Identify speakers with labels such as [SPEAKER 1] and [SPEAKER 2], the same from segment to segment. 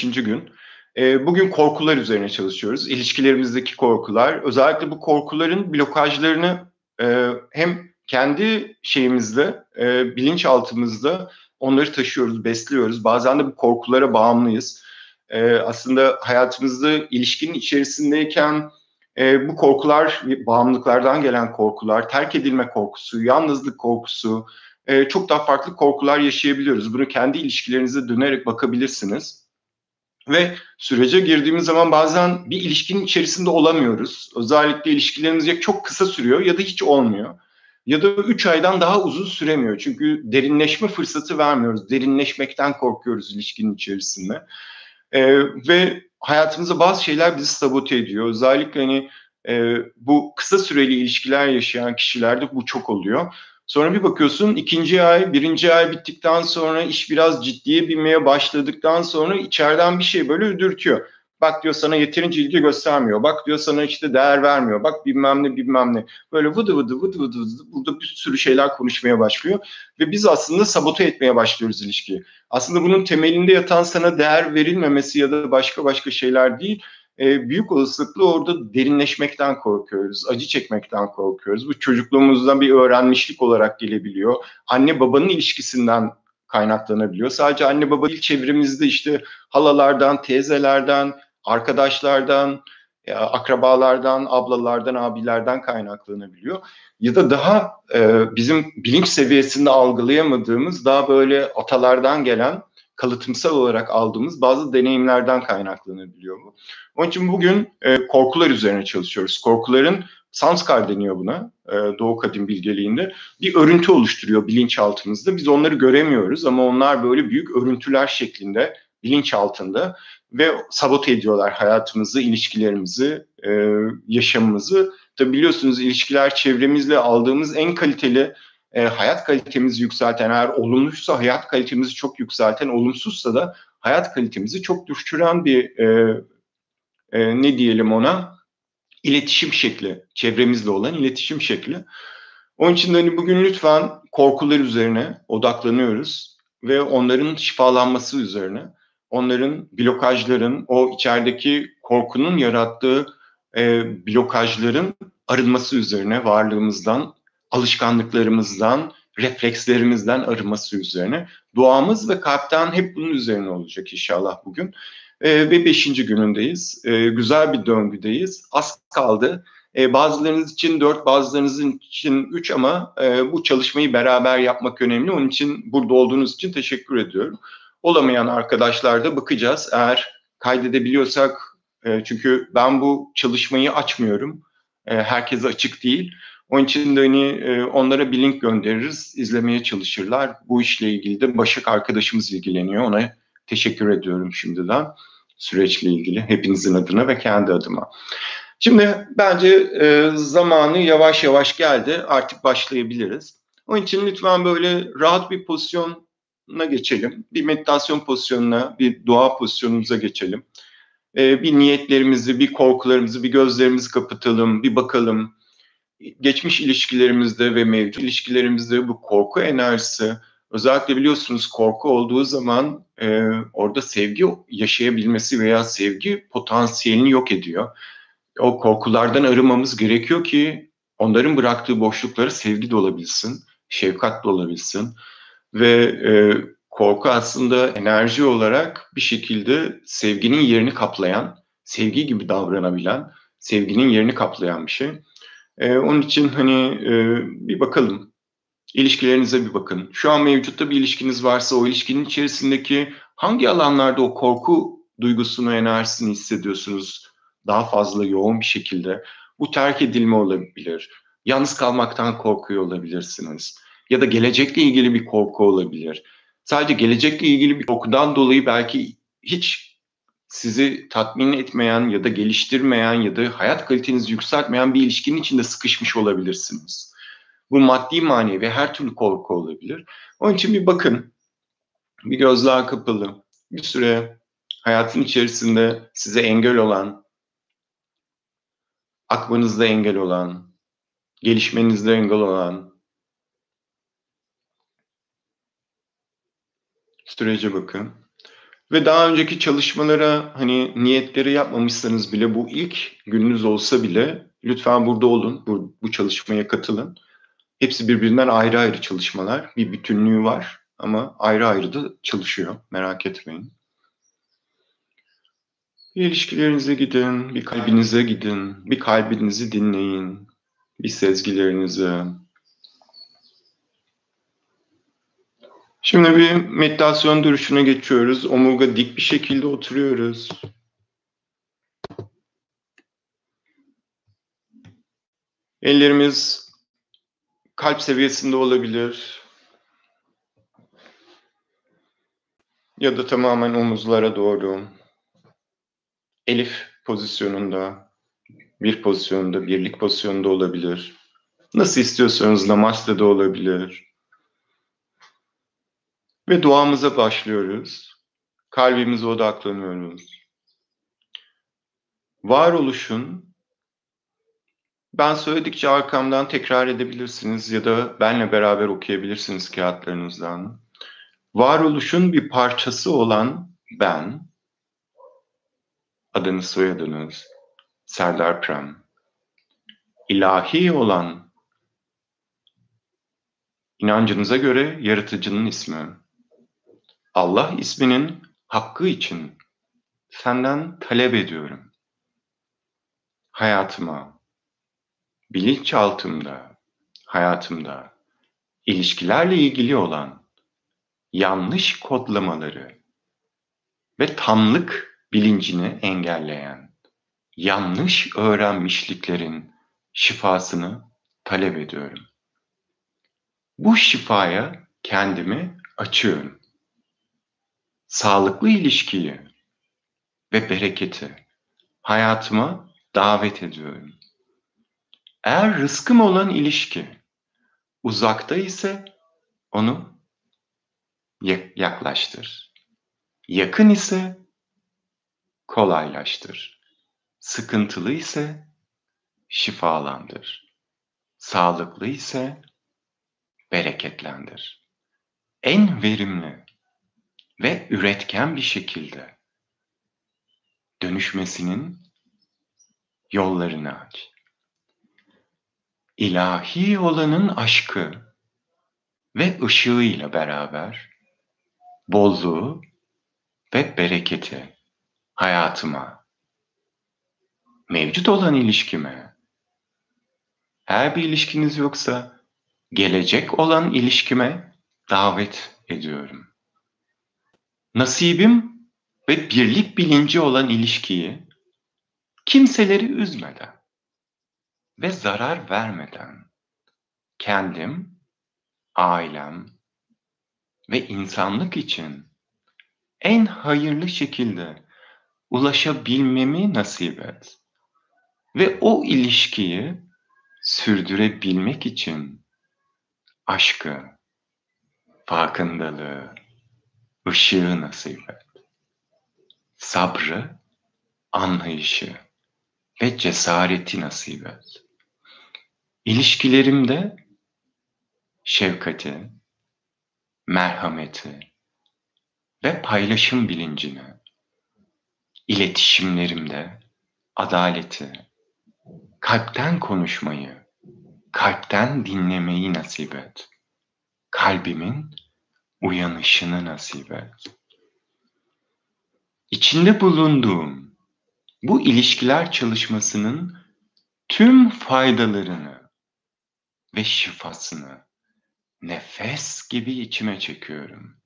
[SPEAKER 1] gün. E, bugün korkular üzerine çalışıyoruz. İlişkilerimizdeki korkular. Özellikle bu korkuların blokajlarını e, hem kendi şeyimizde, e, bilinçaltımızda onları taşıyoruz, besliyoruz. Bazen de bu korkulara bağımlıyız. E, aslında hayatımızda ilişkinin içerisindeyken e, bu korkular, bağımlılıklardan gelen korkular, terk edilme korkusu, yalnızlık korkusu, çok daha farklı korkular yaşayabiliyoruz. Bunu kendi ilişkilerinize dönerek bakabilirsiniz. Ve sürece girdiğimiz zaman bazen bir ilişkinin içerisinde olamıyoruz. Özellikle ilişkilerimiz ya çok kısa sürüyor ya da hiç olmuyor. Ya da 3 aydan daha uzun süremiyor. Çünkü derinleşme fırsatı vermiyoruz. Derinleşmekten korkuyoruz ilişkinin içerisinde. Ee, ve hayatımızda bazı şeyler bizi sabote ediyor. Özellikle hani e, bu kısa süreli ilişkiler yaşayan kişilerde bu çok oluyor. Sonra bir bakıyorsun ikinci ay, birinci ay bittikten sonra iş biraz ciddiye binmeye başladıktan sonra içeriden bir şey böyle üdürtüyor. Bak diyor sana yeterince ilgi göstermiyor. Bak diyor sana işte değer vermiyor. Bak bilmem ne bilmem ne. Böyle vıdı vıdı vıdı vıdı vıdı burada bir sürü şeyler konuşmaya başlıyor. Ve biz aslında sabote etmeye başlıyoruz ilişkiyi. Aslında bunun temelinde yatan sana değer verilmemesi ya da başka başka şeyler değil e, büyük olasılıkla orada derinleşmekten korkuyoruz, acı çekmekten korkuyoruz. Bu çocukluğumuzdan bir öğrenmişlik olarak gelebiliyor. Anne babanın ilişkisinden kaynaklanabiliyor. Sadece anne baba değil çevremizde işte halalardan, teyzelerden, arkadaşlardan, akrabalardan, ablalardan, abilerden kaynaklanabiliyor. Ya da daha e, bizim bilinç seviyesinde algılayamadığımız daha böyle atalardan gelen kalıtımsal olarak aldığımız bazı deneyimlerden kaynaklanabiliyor bu. Onun için bugün e, korkular üzerine çalışıyoruz. Korkuların Sanskar deniyor buna e, Doğu Kadim bilgeliğinde. Bir örüntü oluşturuyor bilinçaltımızda. Biz onları göremiyoruz ama onlar böyle büyük örüntüler şeklinde bilinç altında ve sabote ediyorlar hayatımızı, ilişkilerimizi, e, yaşamımızı. Tabi biliyorsunuz ilişkiler çevremizle aldığımız en kaliteli e, hayat kalitemizi yükselten, eğer olumluysa hayat kalitemizi çok yükselten, olumsuzsa da hayat kalitemizi çok düşüren bir e, e, ne diyelim ona iletişim şekli, çevremizle olan iletişim şekli. Onun için hani bugün lütfen korkular üzerine odaklanıyoruz ve onların şifalanması üzerine, onların blokajların, o içerideki korkunun yarattığı e, blokajların arınması üzerine varlığımızdan alışkanlıklarımızdan, reflekslerimizden arınması üzerine. Duamız ve kalpten hep bunun üzerine olacak inşallah bugün. E, ve beşinci günündeyiz. E, güzel bir döngüdeyiz. Az kaldı. E, bazılarınız için dört, bazılarınız için üç ama e, bu çalışmayı beraber yapmak önemli. Onun için burada olduğunuz için teşekkür ediyorum. Olamayan arkadaşlar da bakacağız. Eğer kaydedebiliyorsak, e, çünkü ben bu çalışmayı açmıyorum. E, herkese açık değil. Onun için de hani e, onlara bir link göndeririz, izlemeye çalışırlar. Bu işle ilgili de Başak arkadaşımız ilgileniyor. Ona teşekkür ediyorum şimdiden süreçle ilgili hepinizin adına ve kendi adıma. Şimdi bence e, zamanı yavaş yavaş geldi. Artık başlayabiliriz. Onun için lütfen böyle rahat bir pozisyona geçelim. Bir meditasyon pozisyonuna, bir dua pozisyonumuza geçelim. E, bir niyetlerimizi, bir korkularımızı, bir gözlerimizi kapatalım, bir bakalım geçmiş ilişkilerimizde ve mevcut ilişkilerimizde bu korku enerjisi özellikle biliyorsunuz korku olduğu zaman e, orada sevgi yaşayabilmesi veya sevgi potansiyelini yok ediyor. O korkulardan arımamız gerekiyor ki onların bıraktığı boşlukları sevgi de olabilsin, şefkat de olabilsin ve e, korku aslında enerji olarak bir şekilde sevginin yerini kaplayan, sevgi gibi davranabilen, sevginin yerini kaplayan bir şey. E, onun için hani e, bir bakalım. İlişkilerinize bir bakın. Şu an mevcutta bir ilişkiniz varsa o ilişkinin içerisindeki hangi alanlarda o korku duygusunu, enerjisini hissediyorsunuz daha fazla yoğun bir şekilde? Bu terk edilme olabilir. Yalnız kalmaktan korkuyor olabilirsiniz. Ya da gelecekle ilgili bir korku olabilir. Sadece gelecekle ilgili bir korkudan dolayı belki hiç sizi tatmin etmeyen ya da geliştirmeyen ya da hayat kalitenizi yükseltmeyen bir ilişkinin içinde sıkışmış olabilirsiniz. Bu maddi manevi her türlü korku olabilir. Onun için bir bakın, bir gözler kapalı, bir süre hayatın içerisinde size engel olan, akmanızda engel olan, gelişmenizde engel olan sürece bakın. Ve daha önceki çalışmalara hani niyetleri yapmamışsanız bile bu ilk gününüz olsa bile lütfen burada olun. Bu, bu çalışmaya katılın. Hepsi birbirinden ayrı ayrı çalışmalar. Bir bütünlüğü var ama ayrı ayrı da çalışıyor. Merak etmeyin. Bir ilişkilerinize gidin, bir kalbinize gidin, bir kalbinizi dinleyin, bir sezgilerinizi. Şimdi bir meditasyon duruşuna geçiyoruz. Omurga dik bir şekilde oturuyoruz. Ellerimiz kalp seviyesinde olabilir. Ya da tamamen omuzlara doğru. Elif pozisyonunda, bir pozisyonda, birlik pozisyonunda olabilir. Nasıl istiyorsanız namaste de olabilir. Ve duamıza başlıyoruz. Kalbimize odaklanıyoruz. Varoluşun ben söyledikçe arkamdan tekrar edebilirsiniz ya da benle beraber okuyabilirsiniz kağıtlarınızdan. Varoluşun bir parçası olan ben, adınız soyadınız, Serdar Prem, ilahi olan inancınıza göre yaratıcının ismi, Allah isminin hakkı için senden talep ediyorum. Hayatıma, bilinçaltımda, hayatımda ilişkilerle ilgili olan yanlış kodlamaları ve tamlık bilincini engelleyen yanlış öğrenmişliklerin şifasını talep ediyorum. Bu şifaya kendimi açıyorum. Sağlıklı ilişkiyi ve bereketi hayatıma davet ediyorum. Eğer rızkım olan ilişki uzakta ise onu yaklaştır. Yakın ise kolaylaştır. Sıkıntılı ise şifalandır. Sağlıklı ise bereketlendir. En verimli ve üretken bir şekilde dönüşmesinin yollarını aç. İlahi olanın aşkı ve ışığıyla beraber bolluğu ve bereketi hayatıma, mevcut olan ilişkime, eğer bir ilişkiniz yoksa gelecek olan ilişkime davet ediyorum. Nasibim ve birlik bilinci olan ilişkiyi kimseleri üzmeden ve zarar vermeden kendim, ailem ve insanlık için en hayırlı şekilde ulaşabilmemi nasip et. Ve o ilişkiyi sürdürebilmek için aşkı, farkındalığı, ışığı nasip et. Sabrı, anlayışı ve cesareti nasip et. İlişkilerimde şefkati, merhameti, ve paylaşım bilincini, iletişimlerimde adaleti, kalpten konuşmayı, kalpten dinlemeyi nasip et. Kalbimin uyanışını nasip et. İçinde bulunduğum bu ilişkiler çalışmasının tüm faydalarını ve şifasını nefes gibi içime çekiyorum.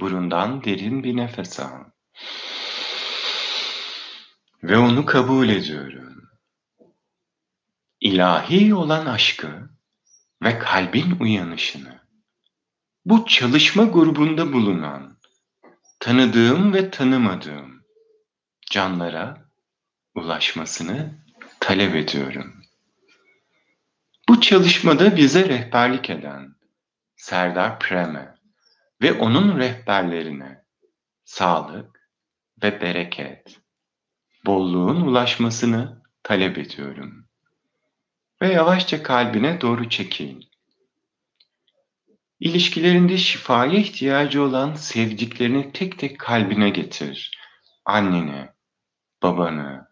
[SPEAKER 1] Burundan derin bir nefes al. Ve onu kabul ediyorum. İlahi olan aşkı ve kalbin uyanışını bu çalışma grubunda bulunan tanıdığım ve tanımadığım canlara ulaşmasını talep ediyorum. Bu çalışmada bize rehberlik eden Serdar Preme ve onun rehberlerine sağlık ve bereket, bolluğun ulaşmasını talep ediyorum. Ve yavaşça kalbine doğru çekin. İlişkilerinde şifaya ihtiyacı olan sevdiklerini tek tek kalbine getir. Anneni, babanı.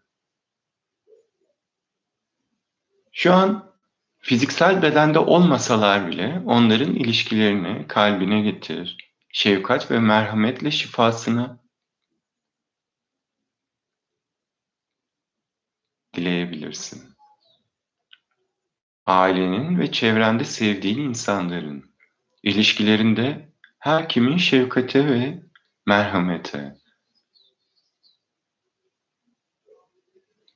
[SPEAKER 1] Şu an fiziksel bedende olmasalar bile onların ilişkilerini kalbine getir. Şefkat ve merhametle şifasını dileyebilirsin. Ailenin ve çevrende sevdiğin insanların ilişkilerinde her kimin şefkate ve merhamete,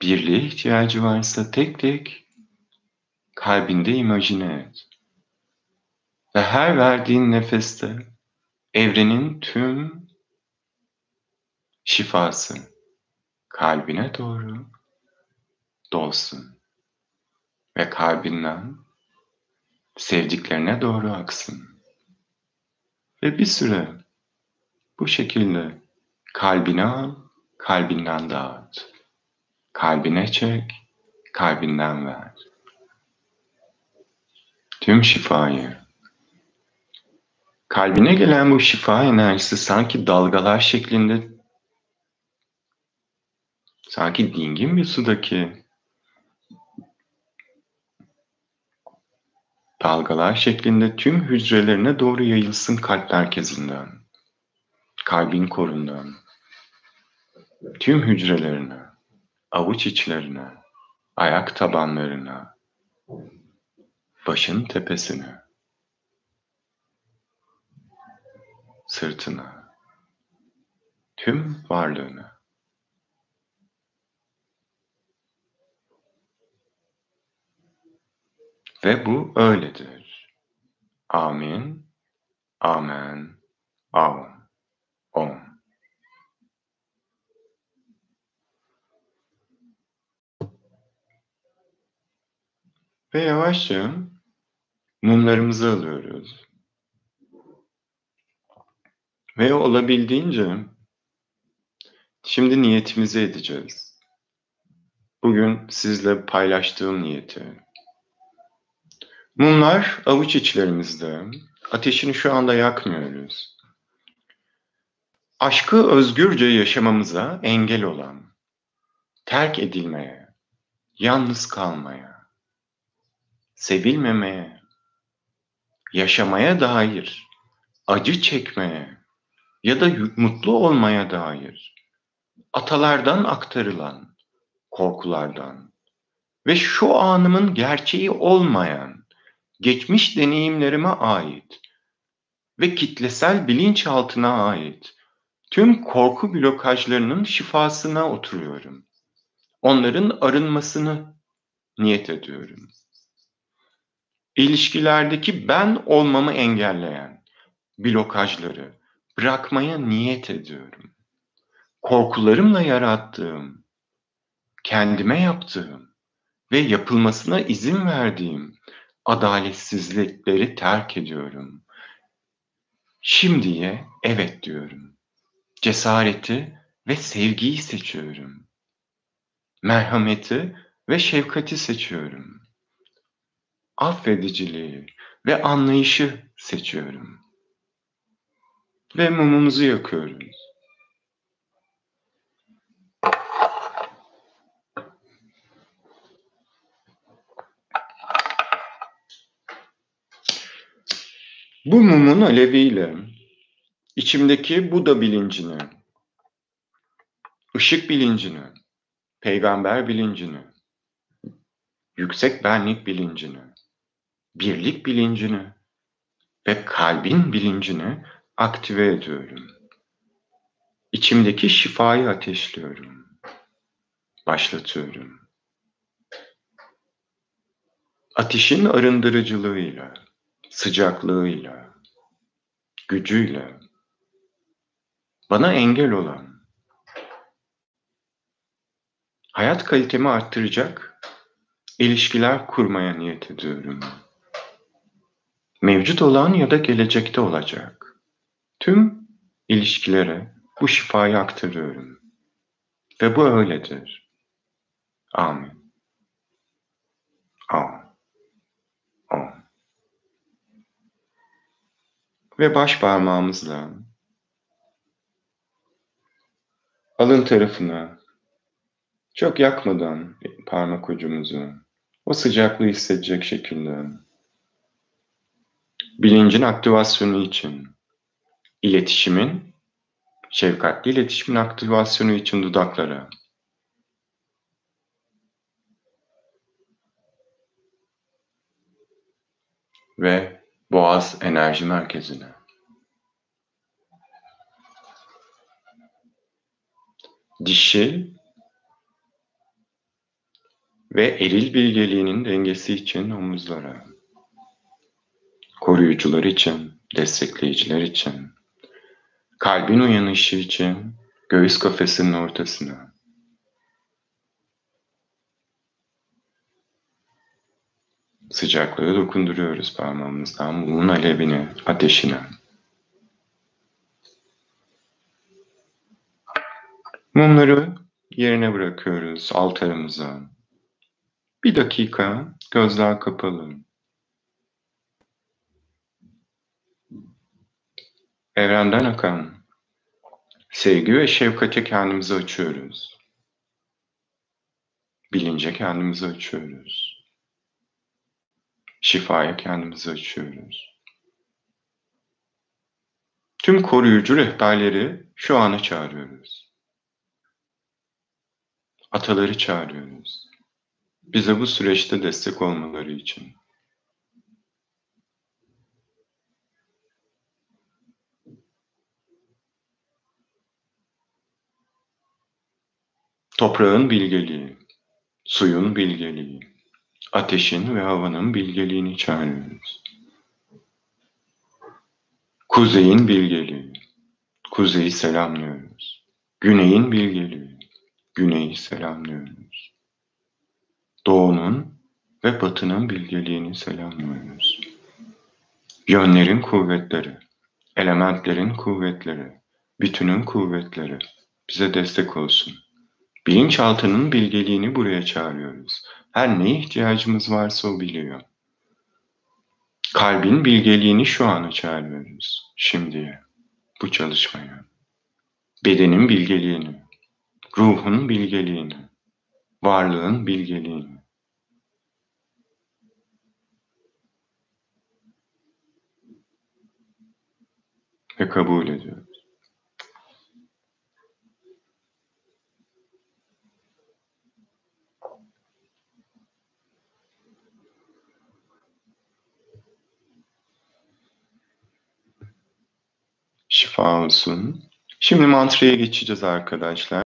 [SPEAKER 1] birliğe ihtiyacı varsa tek tek kalbinde imajine et. Ve her verdiğin nefeste evrenin tüm şifası kalbine doğru dolsun ve kalbinden sevdiklerine doğru aksın. Ve bir süre bu şekilde kalbine al, kalbinden dağıt. Kalbine çek, kalbinden ver. Tüm şifayı. Kalbine gelen bu şifa enerjisi sanki dalgalar şeklinde sanki dingin bir sudaki dalgalar şeklinde tüm hücrelerine doğru yayılsın kalp merkezinden, kalbin korundan, tüm hücrelerine, avuç içlerine, ayak tabanlarına, başın tepesine, sırtına, tüm varlığına. Ve bu öyledir. Amin, amen, amen, om. Ve yavaşça mumlarımızı alıyoruz. Ve olabildiğince şimdi niyetimizi edeceğiz. Bugün sizle paylaştığım niyeti. Mumlar avuç içlerimizde. Ateşini şu anda yakmıyoruz. Aşkı özgürce yaşamamıza engel olan, terk edilmeye, yalnız kalmaya, sevilmemeye, yaşamaya dair, acı çekmeye ya da mutlu olmaya dair atalardan aktarılan korkulardan ve şu anımın gerçeği olmayan geçmiş deneyimlerime ait ve kitlesel bilinçaltına ait tüm korku blokajlarının şifasına oturuyorum. Onların arınmasını niyet ediyorum. İlişkilerdeki ben olmamı engelleyen blokajları bırakmaya niyet ediyorum. Korkularımla yarattığım, kendime yaptığım ve yapılmasına izin verdiğim adaletsizlikleri terk ediyorum. Şimdiye evet diyorum. Cesareti ve sevgiyi seçiyorum. Merhameti ve şefkati seçiyorum. Affediciliği ve anlayışı seçiyorum. Ve mumumuzu yakıyoruz. Bu mumun aleviyle içimdeki Buda bilincini, ışık bilincini, peygamber bilincini, yüksek benlik bilincini, birlik bilincini ve kalbin bilincini aktive ediyorum. İçimdeki şifayı ateşliyorum. Başlatıyorum. Ateşin arındırıcılığıyla sıcaklığıyla, gücüyle bana engel olan, hayat kalitemi arttıracak ilişkiler kurmaya niyet ediyorum. Mevcut olan ya da gelecekte olacak. Tüm ilişkilere bu şifayı aktarıyorum. Ve bu öyledir. Amin. Amin. Amin. Ve baş parmağımızla. Alın tarafına. Çok yakmadan parmak ucumuzu. O sıcaklığı hissedecek şekilde. Bilincin aktivasyonu için. İletişimin şefkatli iletişimin aktivasyonu için dudaklara. Ve boğaz enerji merkezine. Dişi ve eril bilgeliğinin dengesi için omuzlara. Koruyucular için, destekleyiciler için, kalbin uyanışı için göğüs kafesinin ortasına. Sıcaklığı dokunduruyoruz parmağımızdan mumun alevini, ateşine. Mumları yerine bırakıyoruz altarımıza. Bir dakika gözler kapalı. Evrenden akan sevgi ve şefkate kendimizi açıyoruz. Bilince kendimizi açıyoruz şifaya kendimizi açıyoruz. Tüm koruyucu rehberleri şu ana çağırıyoruz. Ataları çağırıyoruz. Bize bu süreçte destek olmaları için. Toprağın bilgeliği, suyun bilgeliği, ateşin ve havanın bilgeliğini çağırıyoruz. Kuzeyin bilgeliği, kuzeyi selamlıyoruz. Güneyin bilgeliği, güneyi selamlıyoruz. Doğunun ve batının bilgeliğini selamlıyoruz. Yönlerin kuvvetleri, elementlerin kuvvetleri, bütünün kuvvetleri bize destek olsun. Bilinçaltının bilgeliğini buraya çağırıyoruz. Her neye ihtiyacımız varsa o biliyor. Kalbin bilgeliğini şu ana çağırıyoruz. Şimdiye, bu çalışmaya. Bedenin bilgeliğini, ruhun bilgeliğini, varlığın bilgeliğini. Ve kabul ediyoruz. Şifa olsun. Şimdi mantraya geçeceğiz arkadaşlar.